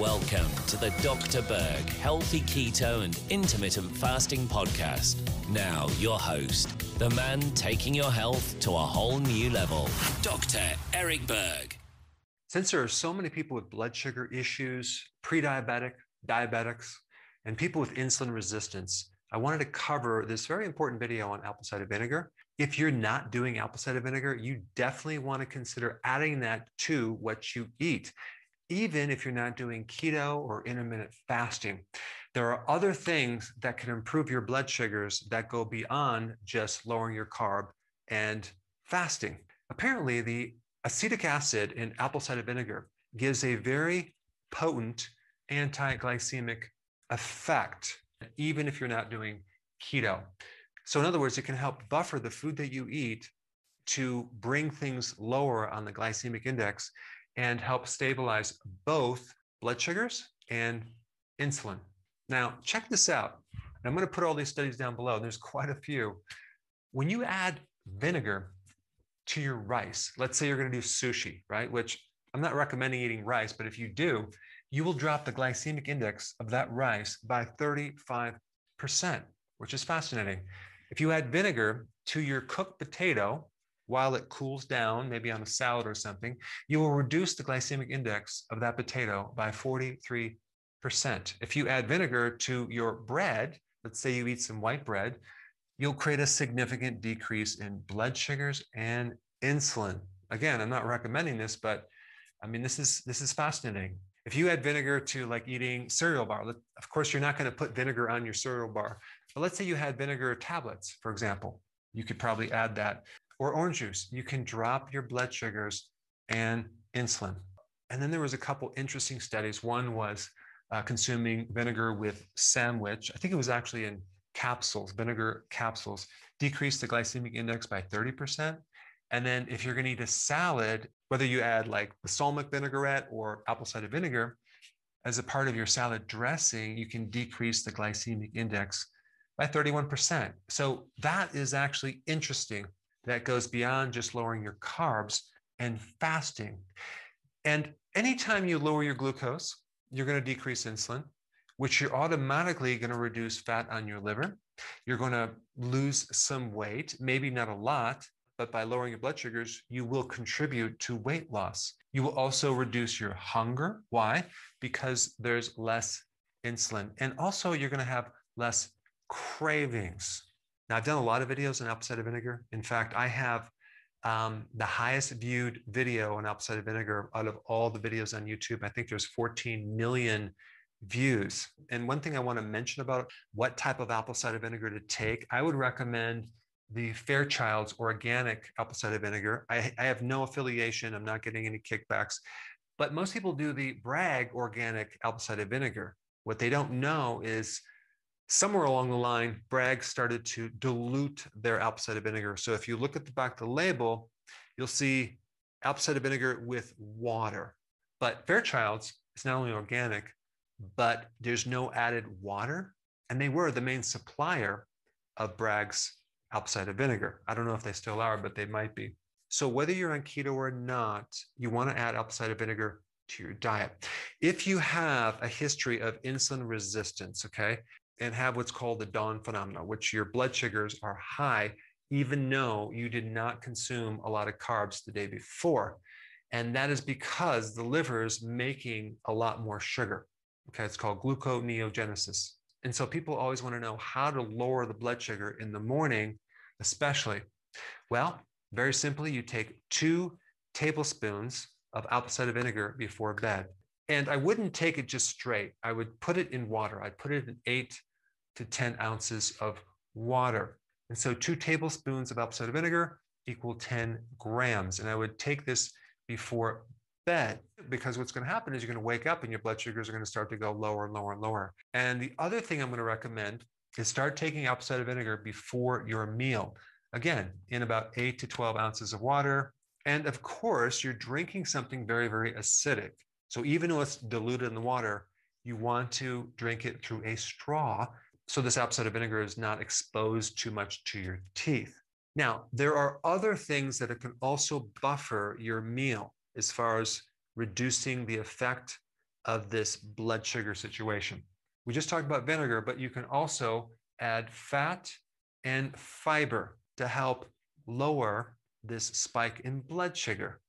Welcome to the Dr. Berg Healthy Keto and Intermittent Fasting Podcast. Now, your host, the man taking your health to a whole new level, Dr. Eric Berg. Since there are so many people with blood sugar issues, pre diabetic, diabetics, and people with insulin resistance, I wanted to cover this very important video on apple cider vinegar. If you're not doing apple cider vinegar, you definitely want to consider adding that to what you eat, even if you're not doing keto or intermittent fasting. There are other things that can improve your blood sugars that go beyond just lowering your carb and fasting. Apparently, the acetic acid in apple cider vinegar gives a very potent anti glycemic effect even if you're not doing keto. So, in other words, it can help buffer the food that you eat to bring things lower on the glycemic index and help stabilize both blood sugars and insulin. Now, check this out. I'm going to put all these studies down below. There's quite a few. When you add vinegar to your rice, let's say you're going to do sushi, right? Which I'm not recommending eating rice, but if you do, you will drop the glycemic index of that rice by 35%, which is fascinating. If you add vinegar to your cooked potato while it cools down, maybe on a salad or something, you will reduce the glycemic index of that potato by 43%. If you add vinegar to your bread, let's say you eat some white bread, you'll create a significant decrease in blood sugars and insulin. Again, I'm not recommending this, but I mean, this is this is fascinating. If you add vinegar to like eating cereal bar, of course, you're not going to put vinegar on your cereal bar. But let's say you had vinegar tablets, for example, you could probably add that. Or orange juice, you can drop your blood sugars and insulin. And then there was a couple interesting studies. One was uh, consuming vinegar with sandwich. I think it was actually in capsules, vinegar capsules, decreased the glycemic index by 30%. And then if you're going to eat a salad, whether you add like balsamic vinaigrette or apple cider vinegar as a part of your salad dressing, you can decrease the glycemic index by 31%. So that is actually interesting. That goes beyond just lowering your carbs and fasting. And anytime you lower your glucose, you're going to decrease insulin, which you're automatically going to reduce fat on your liver. You're going to lose some weight, maybe not a lot, but by lowering your blood sugars, you will contribute to weight loss. You will also reduce your hunger. Why? Because there's less insulin. And also, you're going to have less cravings. Now, I've done a lot of videos on apple cider vinegar. In fact, I have um, the highest viewed video on apple cider vinegar out of all the videos on YouTube. I think there's 14 million views. And one thing I want to mention about what type of apple cider vinegar to take, I would recommend the Fairchild's organic apple cider vinegar. I, I, have no affiliation. I'm not getting any kickbacks, but most people do the Bragg organic apple cider vinegar. What they don't know is somewhere along the line, Bragg started to dilute their apple cider vinegar. So if you look at the back of the label, you'll see apple cider vinegar with water. But Fairchild's is not only organic, but there's no added water. And they were the main supplier of Bragg's apple cider vinegar. I don't know if they still are, but they might be. So whether you're on keto or not, you want to add apple cider vinegar to your diet. If you have a history of insulin resistance, okay, and have what's called the dawn phenomena, which your blood sugars are high, even though you did not consume a lot of carbs the day before. And that is because the liver is making a lot more sugar. Okay, it's called gluconeogenesis. And so people always want to know how to lower the blood sugar in the morning, especially. Well, very simply, you take two tablespoons of apple cider vinegar before bed. And I wouldn't take it just straight. I would put it in water. I'd put it in eight to 10 ounces of water. And so two tablespoons of apple cider vinegar equal 10 grams. And I would take this before bed because what's going to happen is you're going to wake up and your blood sugars are going to start to go lower and lower and lower. And the other thing I'm going to recommend is start taking apple cider vinegar before your meal. Again, in about eight to 12 ounces of water. And of course, you're drinking something very, very acidic. So even though it's diluted in the water, you want to drink it through a straw so this apple cider vinegar is not exposed too much to your teeth. Now, there are other things that it can also buffer your meal as far as reducing the effect of this blood sugar situation. We just talked about vinegar, but you can also add fat and fiber to help lower this spike in blood sugar.